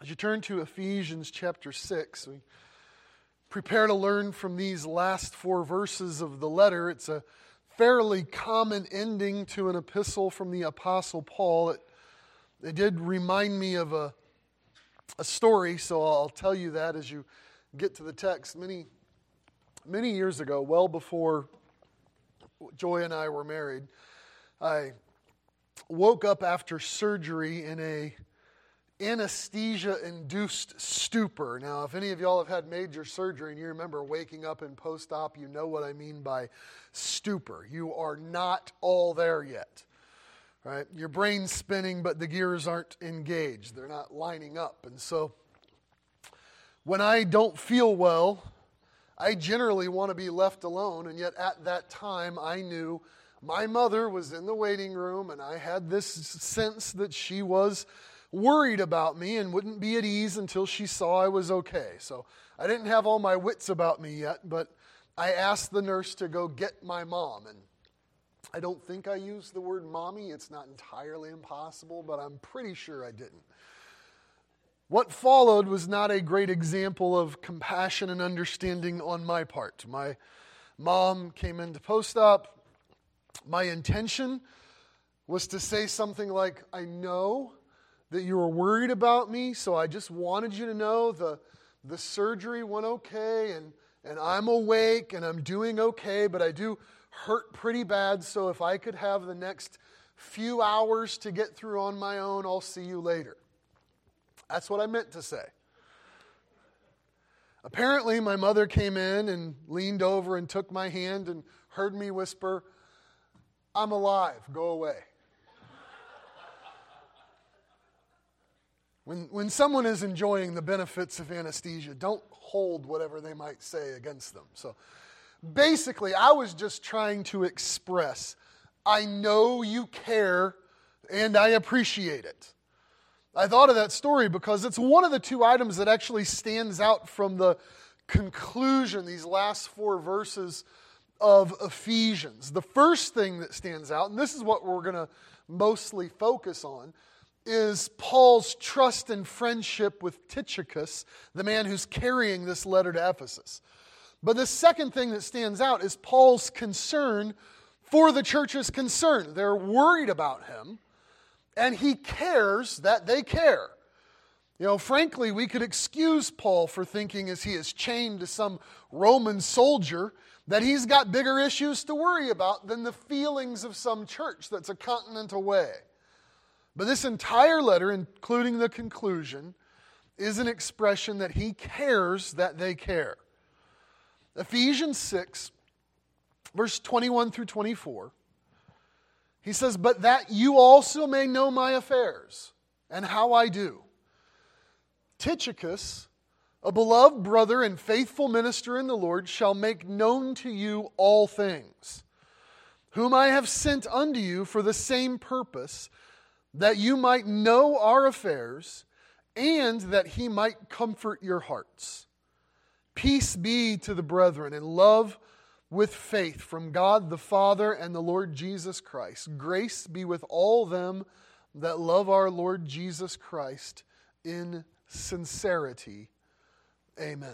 As you turn to Ephesians chapter 6, we prepare to learn from these last four verses of the letter. It's a fairly common ending to an epistle from the Apostle Paul. It, it did remind me of a, a story, so I'll tell you that as you get to the text. Many, many years ago, well before Joy and I were married, I woke up after surgery in a anesthesia induced stupor. Now, if any of y'all have had major surgery and you remember waking up in post op, you know what I mean by stupor. You are not all there yet. Right? Your brain's spinning, but the gears aren't engaged. They're not lining up. And so when I don't feel well, I generally want to be left alone. And yet at that time, I knew my mother was in the waiting room, and I had this sense that she was worried about me and wouldn't be at ease until she saw I was okay. So I didn't have all my wits about me yet, but I asked the nurse to go get my mom. And I don't think I used the word mommy. It's not entirely impossible, but I'm pretty sure I didn't. What followed was not a great example of compassion and understanding on my part. My mom came into post op. My intention was to say something like, I know that you were worried about me, so I just wanted you to know the, the surgery went okay and, and I'm awake and I'm doing okay, but I do hurt pretty bad, so if I could have the next few hours to get through on my own, I'll see you later. That's what I meant to say. Apparently, my mother came in and leaned over and took my hand and heard me whisper, I'm alive, go away. When, when someone is enjoying the benefits of anesthesia, don't hold whatever they might say against them. So basically, I was just trying to express I know you care and I appreciate it. I thought of that story because it's one of the two items that actually stands out from the conclusion, these last four verses of Ephesians. The first thing that stands out, and this is what we're going to mostly focus on, is Paul's trust and friendship with Tychicus, the man who's carrying this letter to Ephesus. But the second thing that stands out is Paul's concern for the church's concern. They're worried about him, and he cares that they care. You know, frankly, we could excuse Paul for thinking as he is chained to some Roman soldier that he's got bigger issues to worry about than the feelings of some church that's a continent away. But this entire letter, including the conclusion, is an expression that he cares that they care. Ephesians 6, verse 21 through 24, he says, But that you also may know my affairs and how I do. Tychicus, a beloved brother and faithful minister in the Lord, shall make known to you all things, whom I have sent unto you for the same purpose that you might know our affairs and that he might comfort your hearts. Peace be to the brethren and love with faith from God the Father and the Lord Jesus Christ. Grace be with all them that love our Lord Jesus Christ in sincerity. Amen.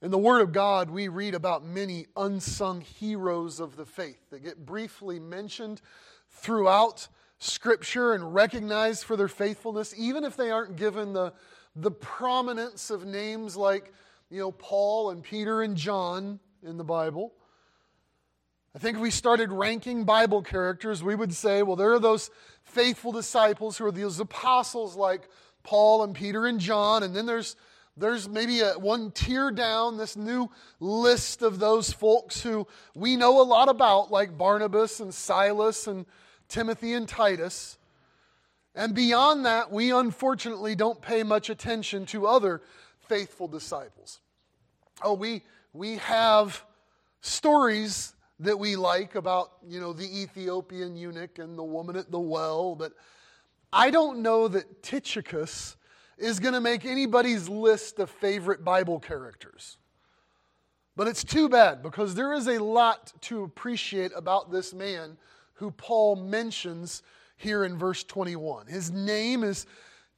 In the Word of God, we read about many unsung heroes of the faith that get briefly mentioned throughout Scripture and recognized for their faithfulness, even if they aren't given the, the prominence of names like you know, Paul and Peter and John in the Bible. I think if we started ranking Bible characters, we would say, well, there are those faithful disciples who are those apostles like Paul and Peter and John, and then there's there's maybe a, one tier down, this new list of those folks who we know a lot about, like Barnabas and Silas and Timothy and Titus. And beyond that, we unfortunately don't pay much attention to other faithful disciples. Oh, we, we have stories that we like about, you know, the Ethiopian eunuch and the woman at the well, but I don't know that Tychicus is going to make anybody's list of favorite Bible characters. But it's too bad because there is a lot to appreciate about this man who Paul mentions here in verse 21. His name is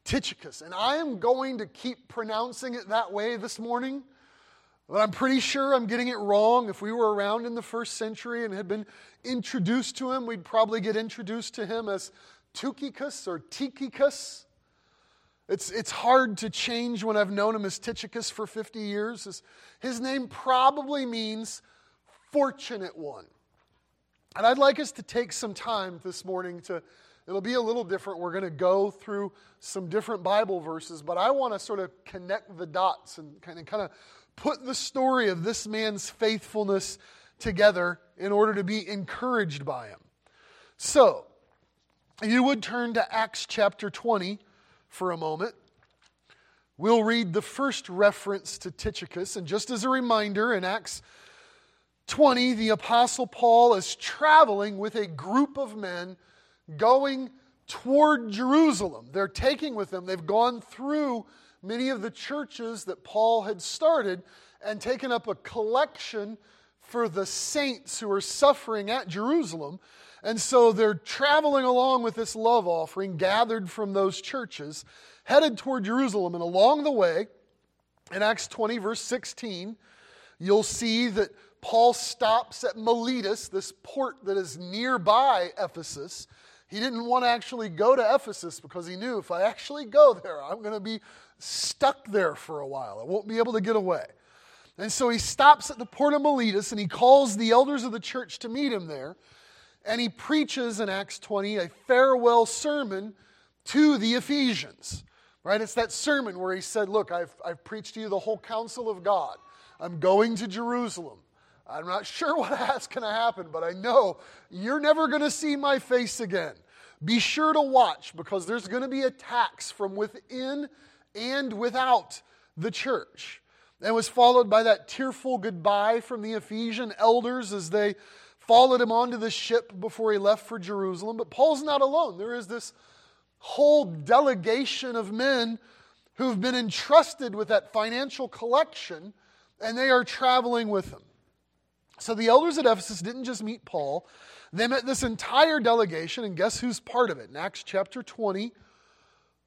Tychicus. And I am going to keep pronouncing it that way this morning. But I'm pretty sure I'm getting it wrong. If we were around in the first century and had been introduced to him, we'd probably get introduced to him as Tukicus or Tychicus. It's, it's hard to change when I've known him as Tychicus for 50 years. His, his name probably means fortunate one. And I'd like us to take some time this morning to, it'll be a little different. We're going to go through some different Bible verses, but I want to sort of connect the dots and kind of, kind of put the story of this man's faithfulness together in order to be encouraged by him. So, you would turn to Acts chapter 20 for a moment. We'll read the first reference to Tychicus. And just as a reminder, in Acts 20, the Apostle Paul is traveling with a group of men going toward Jerusalem. They're taking with them, they've gone through many of the churches that Paul had started and taken up a collection for the saints who are suffering at Jerusalem. And so they're traveling along with this love offering gathered from those churches, headed toward Jerusalem. And along the way, in Acts 20, verse 16, you'll see that Paul stops at Miletus, this port that is nearby Ephesus. He didn't want to actually go to Ephesus because he knew if I actually go there, I'm going to be stuck there for a while. I won't be able to get away. And so he stops at the port of Miletus and he calls the elders of the church to meet him there. And he preaches in Acts 20 a farewell sermon to the Ephesians. Right? It's that sermon where he said, Look, I've, I've preached to you the whole counsel of God. I'm going to Jerusalem. I'm not sure what's going to happen, but I know you're never going to see my face again. Be sure to watch because there's going to be attacks from within and without the church. And was followed by that tearful goodbye from the Ephesian elders as they followed him onto the ship before he left for Jerusalem. But Paul's not alone. There is this whole delegation of men who've been entrusted with that financial collection, and they are traveling with him. So the elders at Ephesus didn't just meet Paul, they met this entire delegation, and guess who's part of it? In Acts chapter 20,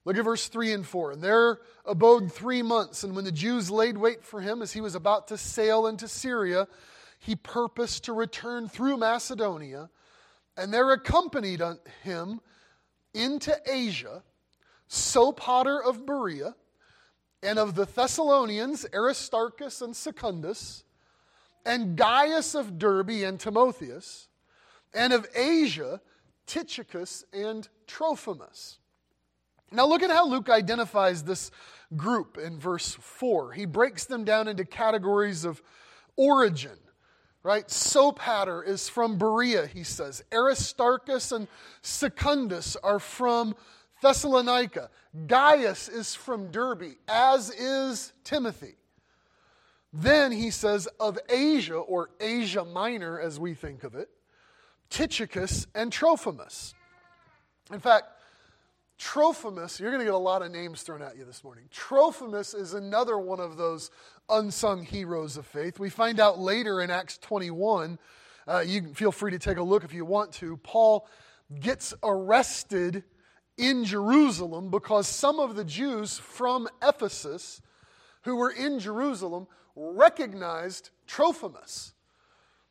Look at verse 3 and 4. And there abode three months, and when the Jews laid wait for him as he was about to sail into Syria, he purposed to return through Macedonia. And there accompanied him into Asia Sopater of Berea, and of the Thessalonians Aristarchus and Secundus, and Gaius of Derbe and Timotheus, and of Asia Tychicus and Trophimus. Now, look at how Luke identifies this group in verse 4. He breaks them down into categories of origin, right? Sopater is from Berea, he says. Aristarchus and Secundus are from Thessalonica. Gaius is from Derbe, as is Timothy. Then he says of Asia, or Asia Minor as we think of it, Tychicus and Trophimus. In fact, Trophimus, you're going to get a lot of names thrown at you this morning. Trophimus is another one of those unsung heroes of faith. We find out later in Acts 21, uh, you can feel free to take a look if you want to. Paul gets arrested in Jerusalem because some of the Jews from Ephesus who were in Jerusalem recognized Trophimus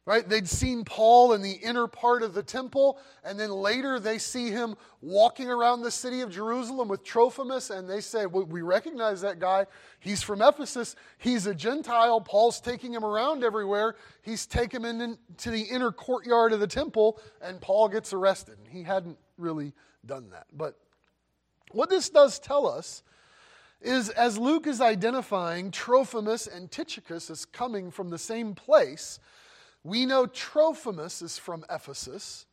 right? They'd seen Paul in the inner part of the temple, and then later they see him walking around the city of Jerusalem with Trophimus, and they say, well, We recognize that guy. He's from Ephesus. He's a Gentile. Paul's taking him around everywhere. He's taken him into the inner courtyard of the temple, and Paul gets arrested. He hadn't really done that. But what this does tell us is as Luke is identifying Trophimus and Tychicus as coming from the same place, we know Trophimus is from Ephesus.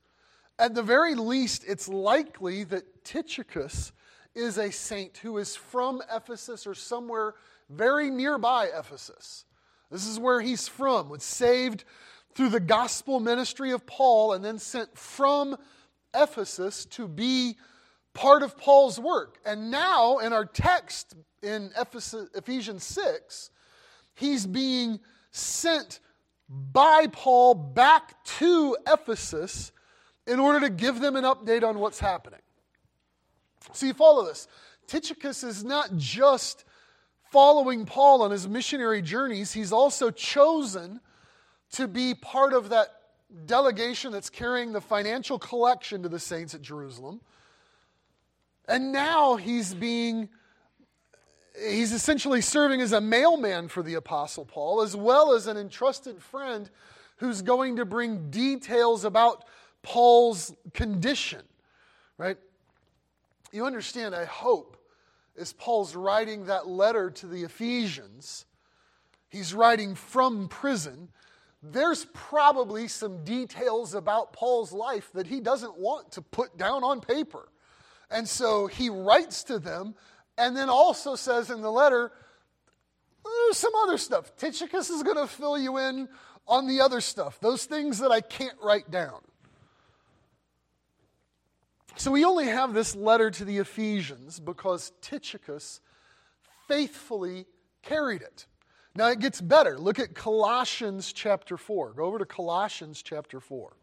At the very least, it's likely that Tychicus is a saint who is from Ephesus or somewhere very nearby Ephesus. This is where he's from, was saved through the gospel ministry of Paul and then sent from Ephesus to be part of Paul's work. And now, in our text in Ephesians 6, he's being sent by Paul back to Ephesus in order to give them an update on what's happening. So you follow this. Tychicus is not just following Paul on his missionary journeys, he's also chosen to be part of that delegation that's carrying the financial collection to the saints at Jerusalem. And now he's being he's essentially serving as a mailman for the Apostle Paul, as well as an entrusted friend who's going to bring details about Paul's condition, right? You understand, I hope, as Paul's writing that letter to the Ephesians, he's writing from prison. There's probably some details about Paul's life that he doesn't want to put down on paper. And so he writes to them and then also says in the letter, there's some other stuff. Tychicus is going to fill you in on the other stuff, those things that I can't write down. So we only have this letter to the Ephesians because Tychicus faithfully carried it. Now it gets better. Look at Colossians chapter 4. Go over to Colossians chapter 4.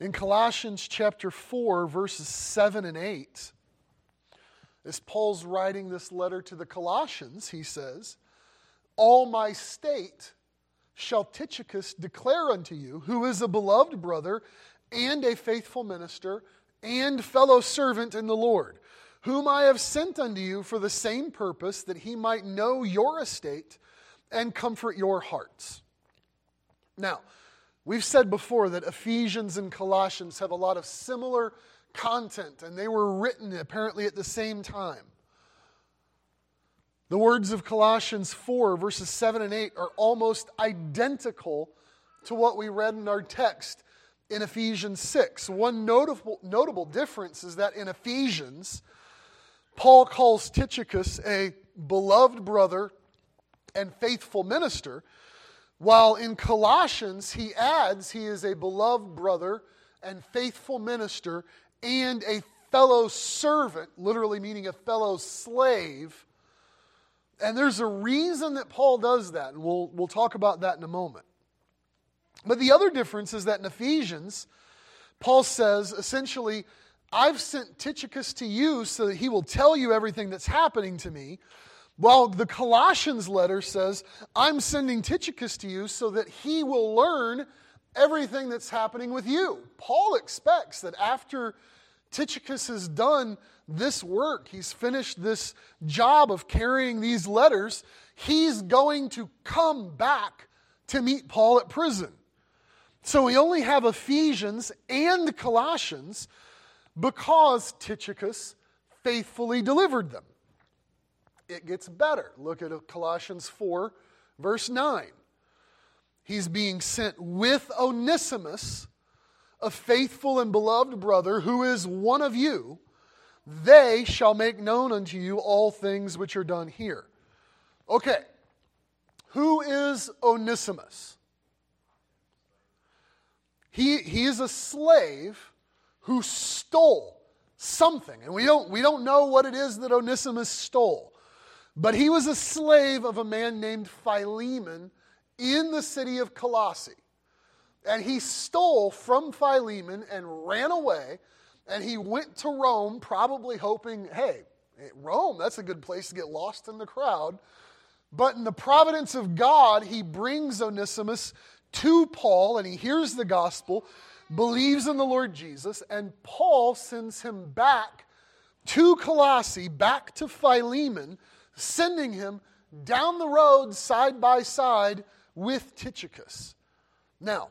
In Colossians chapter 4, verses 7 and 8, as Paul's writing this letter to the Colossians, he says, All my state shall Tychicus declare unto you, who is a beloved brother and a faithful minister and fellow servant in the Lord, whom I have sent unto you for the same purpose, that he might know your estate and comfort your hearts. Now, We've said before that Ephesians and Colossians have a lot of similar content, and they were written apparently at the same time. The words of Colossians 4, verses 7 and 8, are almost identical to what we read in our text in Ephesians 6. One notable, notable difference is that in Ephesians, Paul calls Tychicus a beloved brother and faithful minister. While in Colossians, he adds he is a beloved brother and faithful minister and a fellow servant, literally meaning a fellow slave. And there's a reason that Paul does that, and we'll, we'll talk about that in a moment. But the other difference is that in Ephesians, Paul says essentially, I've sent Tychicus to you so that he will tell you everything that's happening to me. While the Colossians letter says, I'm sending Tychicus to you so that he will learn everything that's happening with you. Paul expects that after Tychicus has done this work, he's finished this job of carrying these letters, he's going to come back to meet Paul at prison. So we only have Ephesians and Colossians because Tychicus faithfully delivered them it gets better. Look at Colossians 4, verse 9. He's being sent with Onesimus, a faithful and beloved brother who is one of you. They shall make known unto you all things which are done here. Okay, who is Onesimus? He, he is a slave who stole something. And we don't, we don't know what it is that Onesimus stole. But he was a slave of a man named Philemon in the city of Colossae. And he stole from Philemon and ran away. And he went to Rome, probably hoping, hey, Rome, that's a good place to get lost in the crowd. But in the providence of God, he brings Onesimus to Paul and he hears the gospel, believes in the Lord Jesus, and Paul sends him back to Colossae, back to Philemon sending him down the road side by side with Tychicus. Now,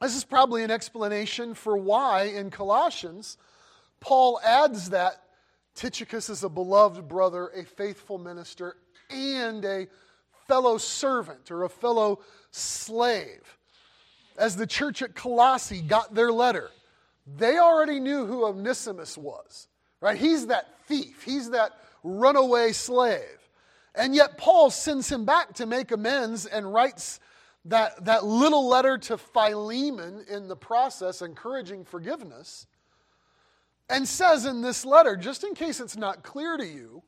this is probably an explanation for why in Colossians Paul adds that Tychicus is a beloved brother, a faithful minister, and a fellow servant or a fellow slave. As the church at Colossae got their letter, they already knew who Onesimus was, right? He's that thief, he's that runaway slave. And yet, Paul sends him back to make amends and writes that, that little letter to Philemon in the process, encouraging forgiveness, and says in this letter, just in case it's not clear to you,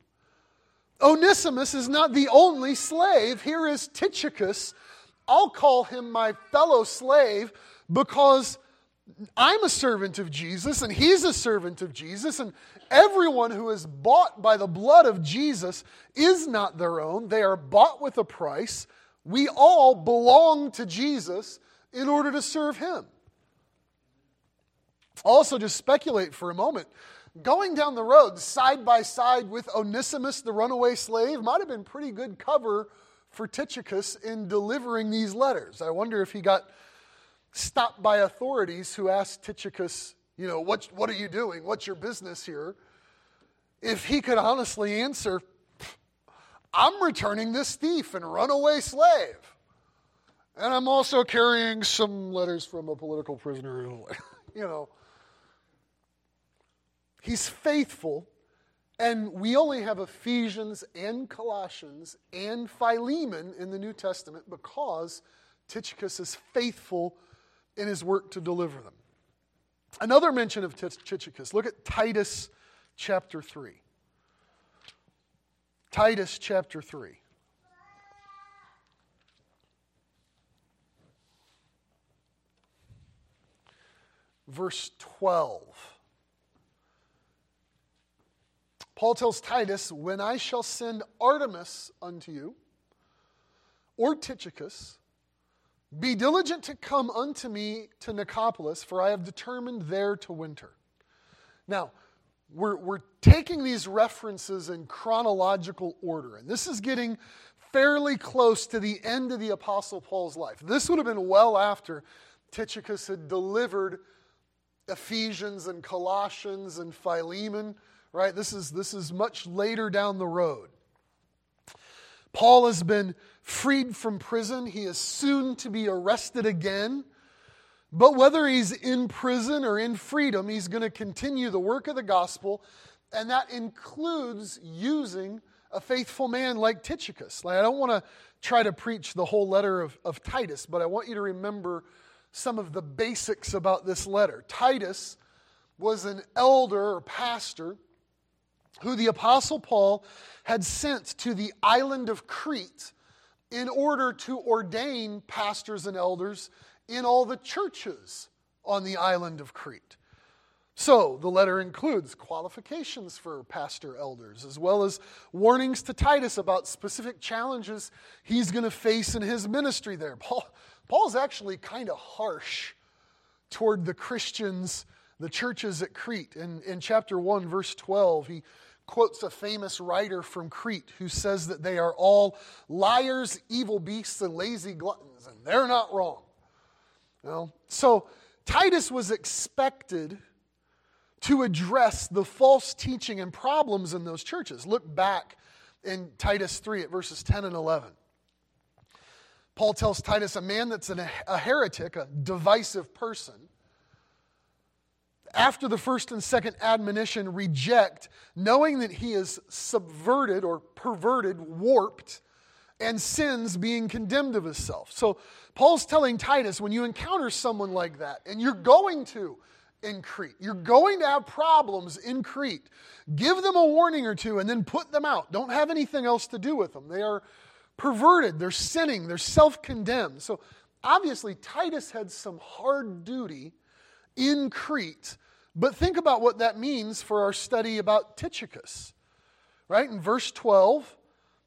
Onesimus is not the only slave. Here is Tychicus, I'll call him my fellow slave because I'm a servant of Jesus and he's a servant of Jesus. And everyone who is bought by the blood of Jesus is not their own. They are bought with a price. We all belong to Jesus in order to serve him. Also, just speculate for a moment. Going down the road side by side with Onesimus, the runaway slave, might have been pretty good cover for Tychicus in delivering these letters. I wonder if he got stopped by authorities who asked Tychicus, you know, what, what are you doing? What's your business here? If he could honestly answer, I'm returning this thief and runaway slave. And I'm also carrying some letters from a political prisoner. you know, he's faithful. And we only have Ephesians and Colossians and Philemon in the New Testament because Tychicus is faithful in his work to deliver them. Another mention of Tychicus. Look at Titus chapter 3. Titus chapter 3. Verse 12. Paul tells Titus, When I shall send Artemas unto you, or Tychicus, be diligent to come unto me to Nicopolis, for I have determined there to winter. Now, we're, we're taking these references in chronological order, and this is getting fairly close to the end of the Apostle Paul's life. This would have been well after Tychicus had delivered Ephesians and Colossians and Philemon, right? This is, this is much later down the road. Paul has been freed from prison. He is soon to be arrested again. But whether he's in prison or in freedom, he's going to continue the work of the gospel, and that includes using a faithful man like Tychicus. Like, I don't want to try to preach the whole letter of, of Titus, but I want you to remember some of the basics about this letter. Titus was an elder or pastor who the Apostle Paul had sent to the island of Crete in order to ordain pastors and elders in all the churches on the island of Crete. So, the letter includes qualifications for pastor elders, as well as warnings to Titus about specific challenges he's going to face in his ministry there. Paul, Paul's actually kind of harsh toward the Christians, the churches at Crete. In, in chapter 1, verse 12, he quotes a famous writer from Crete who says that they are all liars, evil beasts, and lazy gluttons, and they're not wrong. Know? So Titus was expected to address the false teaching and problems in those churches. Look back in Titus 3 at verses 10 and 11. Paul tells Titus, a man that's an, a heretic, a divisive person, after the first and second admonition, reject, knowing that he is subverted or perverted, warped, and sins being condemned of himself. So Paul's telling Titus when you encounter someone like that, and you're going to in Crete, you're going to have problems in Crete, give them a warning or two and then put them out. Don't have anything else to do with them. They are perverted, they're sinning, they're self condemned. So obviously, Titus had some hard duty in Crete. But think about what that means for our study about Tychicus. Right? In verse 12,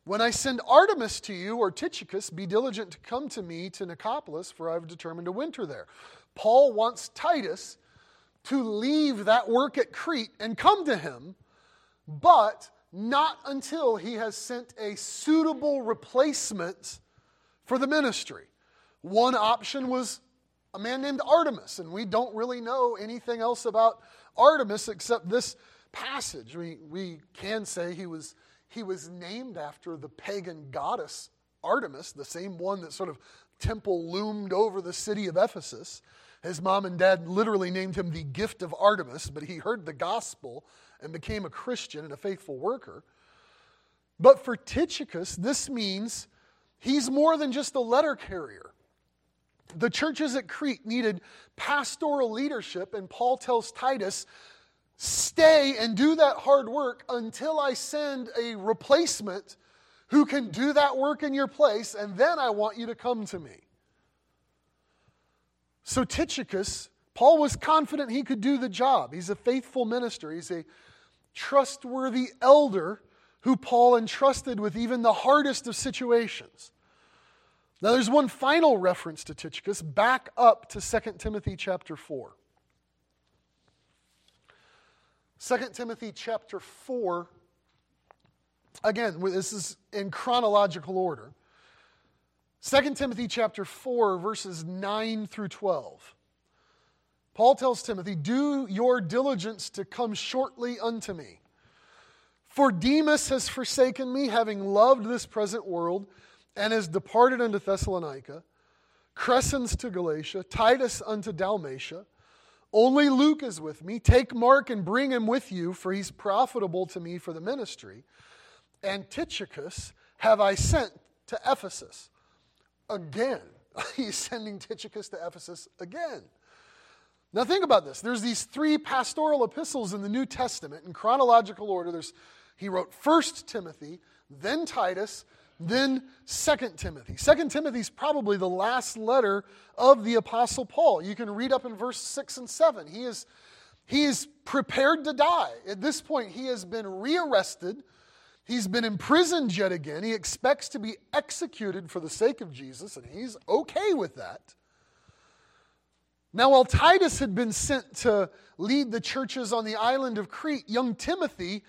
when I send Artemas to you, or Tychicus, be diligent to come to me to Nicopolis, for I have determined to winter there. Paul wants Titus to leave that work at Crete and come to him, but not until he has sent a suitable replacement for the ministry. One option was a man named Artemas, and we don't really know anything else about Artemas except this passage. We, we can say he was, he was named after the pagan goddess Artemis, the same one that sort of temple loomed over the city of Ephesus. His mom and dad literally named him the gift of Artemis, but he heard the gospel and became a Christian and a faithful worker. But for Tychicus, this means he's more than just a letter carrier. The churches at Crete needed pastoral leadership, and Paul tells Titus, Stay and do that hard work until I send a replacement who can do that work in your place, and then I want you to come to me. So, Tychicus, Paul was confident he could do the job. He's a faithful minister, he's a trustworthy elder who Paul entrusted with even the hardest of situations. Now, there's one final reference to Tychicus back up to 2 Timothy chapter 4. 2 Timothy chapter 4, again, this is in chronological order. 2 Timothy chapter 4, verses 9 through 12. Paul tells Timothy, Do your diligence to come shortly unto me. For Demas has forsaken me, having loved this present world, and has departed unto Thessalonica. Crescens to Galatia, Titus unto Dalmatia. Only Luke is with me. Take Mark and bring him with you, for he's profitable to me for the ministry. And Tychicus have I sent to Ephesus. Again, he's sending Tychicus to Ephesus again. Now, think about this. There's these three pastoral epistles in the New Testament in chronological order. There's he wrote First Timothy, then Titus, then Second Timothy. Second Timothy is probably the last letter of the Apostle Paul. You can read up in verse 6 and 7. He is, he is prepared to die. At this point, he has been rearrested. He's been imprisoned yet again. He expects to be executed for the sake of Jesus, and he's okay with that. Now, while Titus had been sent to lead the churches on the island of Crete, young Timothy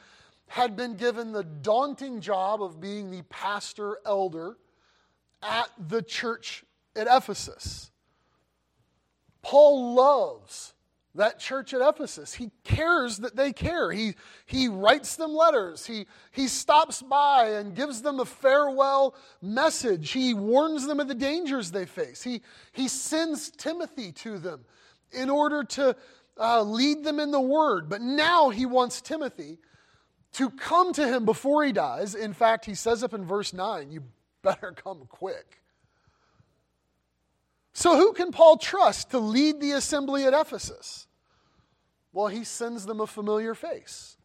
had been given the daunting job of being the pastor elder at the church at Ephesus. Paul loves that church at Ephesus. He cares that they care. He, he writes them letters. He, he stops by and gives them a farewell message. He warns them of the dangers they face. He, he sends Timothy to them in order to uh, lead them in the word. But now he wants Timothy to come to him before he dies. In fact, he says up in verse 9, You better come quick. So, who can Paul trust to lead the assembly at Ephesus? Well, he sends them a familiar face.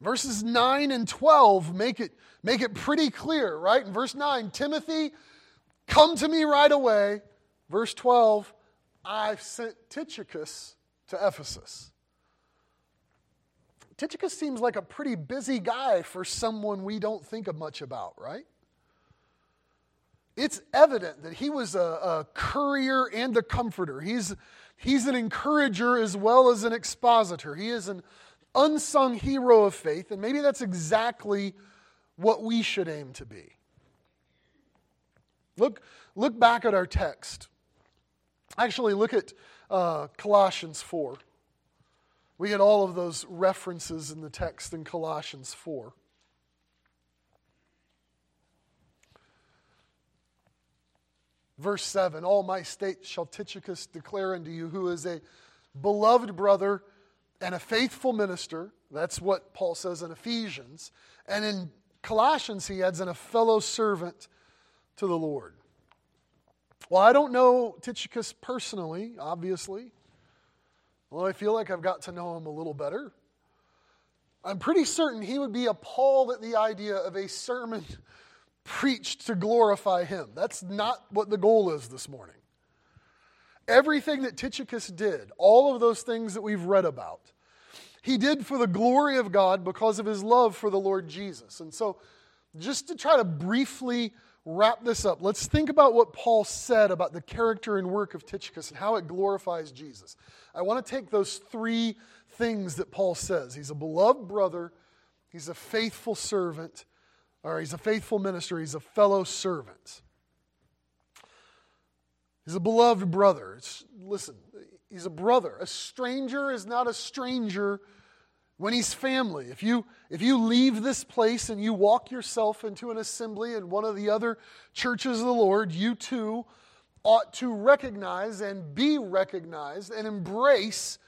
Verses 9 and 12 make it, make it pretty clear, right? In verse 9, Timothy, come to me right away. Verse 12, I've sent Tychicus to Ephesus. Tychicus seems like a pretty busy guy for someone we don't think of much about, right? It's evident that he was a, a courier and a comforter. He's, he's an encourager as well as an expositor. He is an unsung hero of faith, and maybe that's exactly what we should aim to be. Look, look back at our text. Actually, look at uh, Colossians 4. We get all of those references in the text in Colossians 4. Verse 7 All my state shall Tychicus declare unto you, who is a beloved brother and a faithful minister. That's what Paul says in Ephesians. And in Colossians, he adds, and a fellow servant to the Lord. Well, I don't know Tychicus personally, obviously. Well, I feel like I've got to know him a little better. I'm pretty certain he would be appalled at the idea of a sermon preached to glorify him. That's not what the goal is this morning. Everything that Tychicus did, all of those things that we've read about, he did for the glory of God because of his love for the Lord Jesus. And so, just to try to briefly wrap this up, let's think about what Paul said about the character and work of Tychicus and how it glorifies Jesus. I want to take those three things that Paul says. He's a beloved brother, he's a faithful servant, or he's a faithful minister, he's a fellow servant. He's a beloved brother. It's, listen, he's a brother. A stranger is not a stranger when he's family. If you, if you leave this place and you walk yourself into an assembly in one of the other churches of the Lord, you too ought to recognize and be recognized and embrace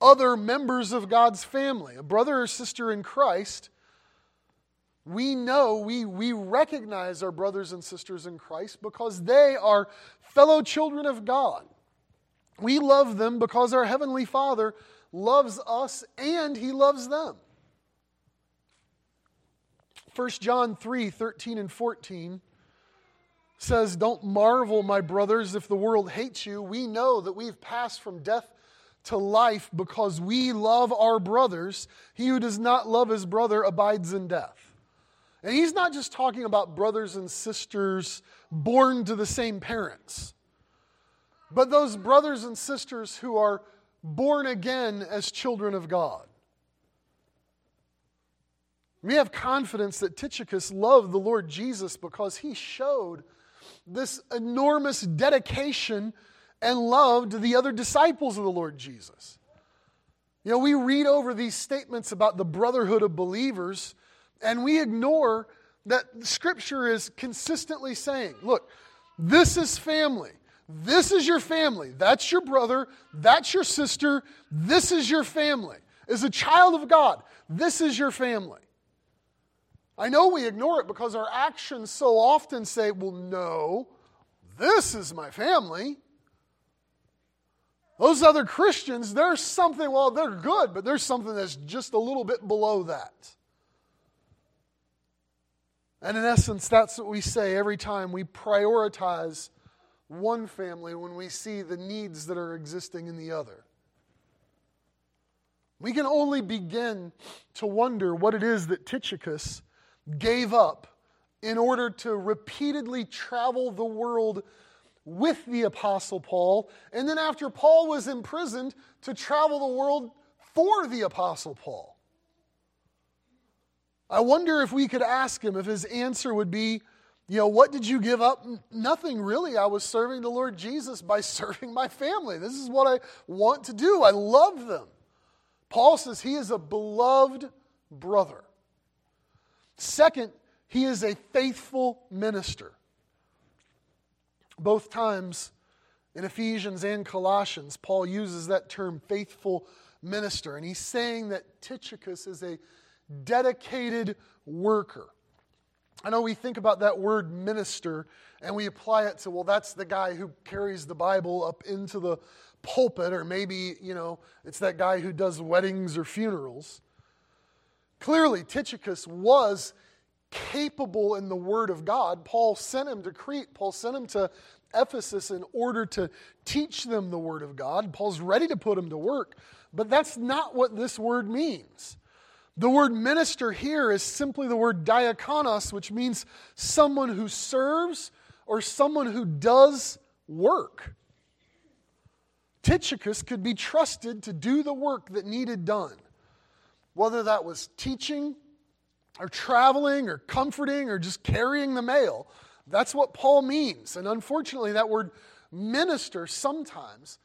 other members of God's family. A brother or sister in Christ, we know, we, we recognize our brothers and sisters in Christ because they are fellow children of God. We love them because our Heavenly Father loves us and he loves them. 1 John 3 13 and 14 says, Don't marvel, my brothers, if the world hates you. We know that we've passed from death to life because we love our brothers. He who does not love his brother abides in death. And he's not just talking about brothers and sisters born to the same parents, but those brothers and sisters who are born again as children of God. We have confidence that Tychicus loved the Lord Jesus because he showed this enormous dedication and love to the other disciples of the Lord Jesus. You know, we read over these statements about the brotherhood of believers, and we ignore that Scripture is consistently saying, look, this is family. This is your family. That's your brother. That's your sister. This is your family. As a child of God, this is your family. I know we ignore it because our actions so often say, well, no, this is my family. Those other Christians, there's something, well, they're good, but there's something that's just a little bit below that. And in essence, that's what we say every time we prioritize one family when we see the needs that are existing in the other. We can only begin to wonder what it is that Tychicus gave up in order to repeatedly travel the world with the Apostle Paul, and then after Paul was imprisoned, to travel the world for the Apostle Paul. I wonder if we could ask him if his answer would be, you know, what did you give up? Nothing really. I was serving the Lord Jesus by serving my family. This is what I want to do. I love them. Paul says he is a beloved brother. Second, he is a faithful minister. Both times in Ephesians and Colossians, Paul uses that term faithful minister. And he's saying that Tychicus is a dedicated worker. I know we think about that word minister and we apply it to, well, that's the guy who carries the Bible up into the pulpit, or maybe, you know, it's that guy who does weddings or funerals. Clearly, Tychicus was capable in the Word of God. Paul sent him to Crete, Paul sent him to Ephesus in order to teach them the Word of God. Paul's ready to put him to work, but that's not what this word means. The word minister here is simply the word diakonos, which means someone who serves or someone who does work. Tychicus could be trusted to do the work that needed done whether that was teaching or traveling or comforting or just carrying the mail. That's what Paul means. And unfortunately, that word minister sometimes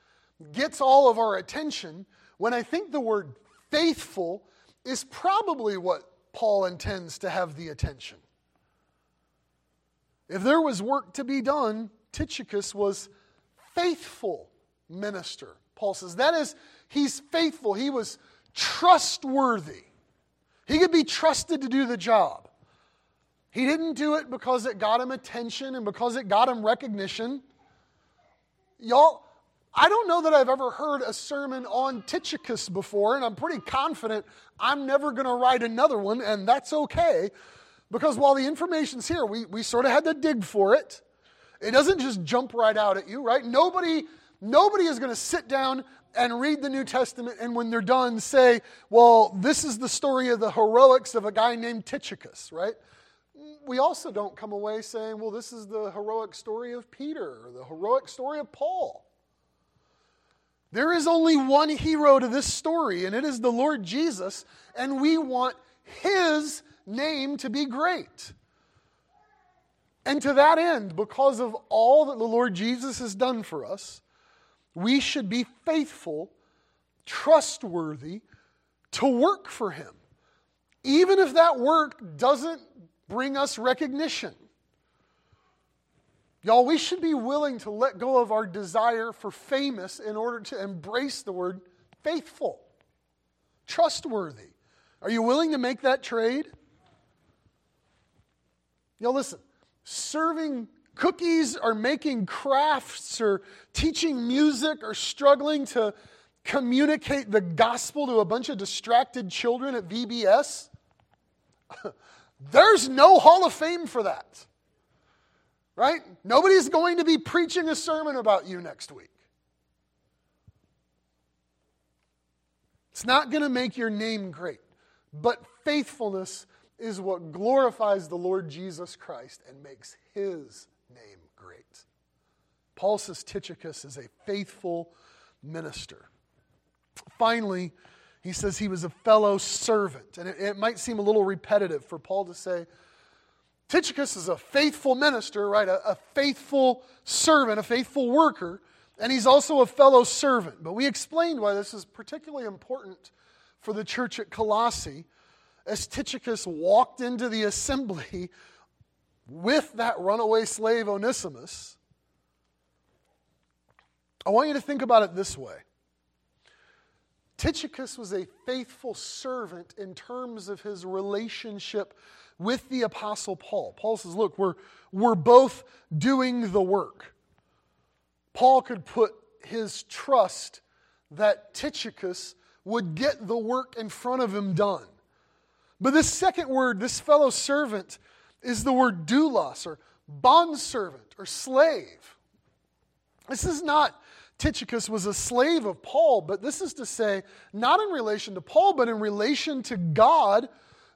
gets all of our attention when I think the word faithful is probably what Paul intends to have the attention. If there was work to be done, Tychicus was faithful minister. Paul says that is, he's faithful. He was trustworthy. He could be trusted to do the job. He didn't do it because it got him attention and because it got him recognition. Y'all, I don't know that I've ever heard a sermon on Tychicus before, and I'm pretty confident I'm never going to write another one, and that's okay. Because while the information's here, we, we sort of had to dig for it. It doesn't just jump right out at you, right? Nobody, nobody is going to sit down and read the New Testament, and when they're done, say, well, this is the story of the heroics of a guy named Tychicus, right? We also don't come away saying, well, this is the heroic story of Peter or the heroic story of Paul. There is only one hero to this story, and it is the Lord Jesus, and we want his name to be great. And to that end, because of all that the Lord Jesus has done for us, we should be faithful, trustworthy to work for Him, even if that work doesn't bring us recognition. Y'all, we should be willing to let go of our desire for famous in order to embrace the word faithful, trustworthy. Are you willing to make that trade? Y'all, listen, serving cookies or making crafts or teaching music or struggling to communicate the gospel to a bunch of distracted children at VBS, there's no Hall of Fame for that. Right? Nobody's going to be preaching a sermon about you next week. It's not going to make your name great, but faithfulness is what glorifies the Lord Jesus Christ and makes his name great. Paul says Tychicus is a faithful minister. Finally, he says he was a fellow servant. And it, it, might seem a little repetitive for Paul to say, Tychicus is a faithful minister, right? A, a faithful servant, a faithful worker, and he's also a fellow servant. But we explained why this is particularly important for the church at Colossae as Tychicus walked into the assembly with that runaway slave Onesimus. I want you to think about it this way Tychicus was a faithful servant in terms of his relationship with the Apostle Paul. Paul says, Look, we're, we're both doing the work. Paul could put his trust that Tychicus would get the work in front of him done. But this second word, this fellow servant, is the word doulos or bondservant or slave. This is not Tychicus was a slave of Paul, but this is to say, not in relation to Paul, but in relation to God,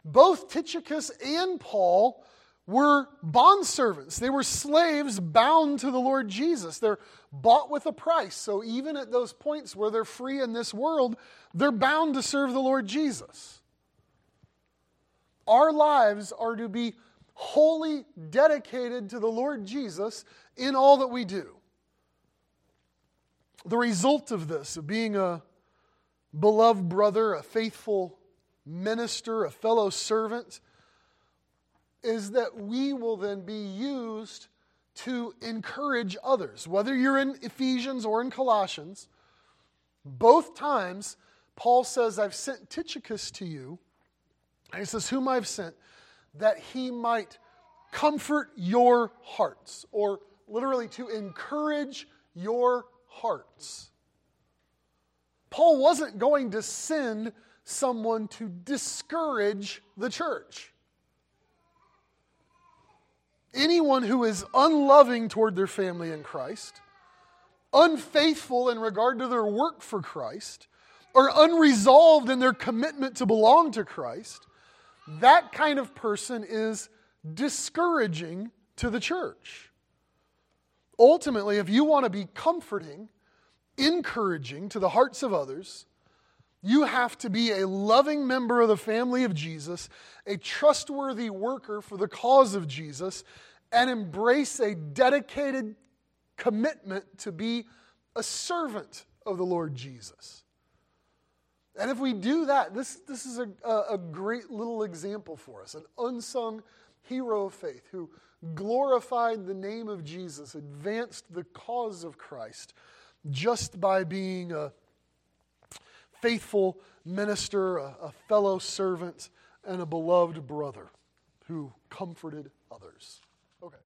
both Tychicus and Paul were bondservants. They were slaves bound to the Lord Jesus. They're bought with a price. So even at those points where they're free in this world, they're bound to serve the Lord Jesus. Our lives are to be wholly dedicated to the Lord Jesus in all that we do. The result of this, of being a beloved brother, a faithful minister, a fellow servant, is that we will then be used to encourage others. Whether you're in Ephesians or in Colossians, both times Paul says, I've sent Tychicus to you. And he says, Whom I've sent, that he might comfort your hearts, or literally to encourage your hearts. Paul wasn't going to send someone to discourage the church. Anyone who is unloving toward their family in Christ, unfaithful in regard to their work for Christ, or unresolved in their commitment to belong to Christ, that kind of person is discouraging to the church. Ultimately, if you want to be comforting, encouraging to the hearts of others, you have to be a loving member of the family of Jesus, a trustworthy worker for the cause of Jesus, and embrace a dedicated commitment to be a servant of the Lord Jesus. And if we do that, this, this is a, a great little example for us an unsung hero of faith who glorified the name of Jesus, advanced the cause of Christ just by being a faithful minister, a, a fellow servant, and a beloved brother who comforted others.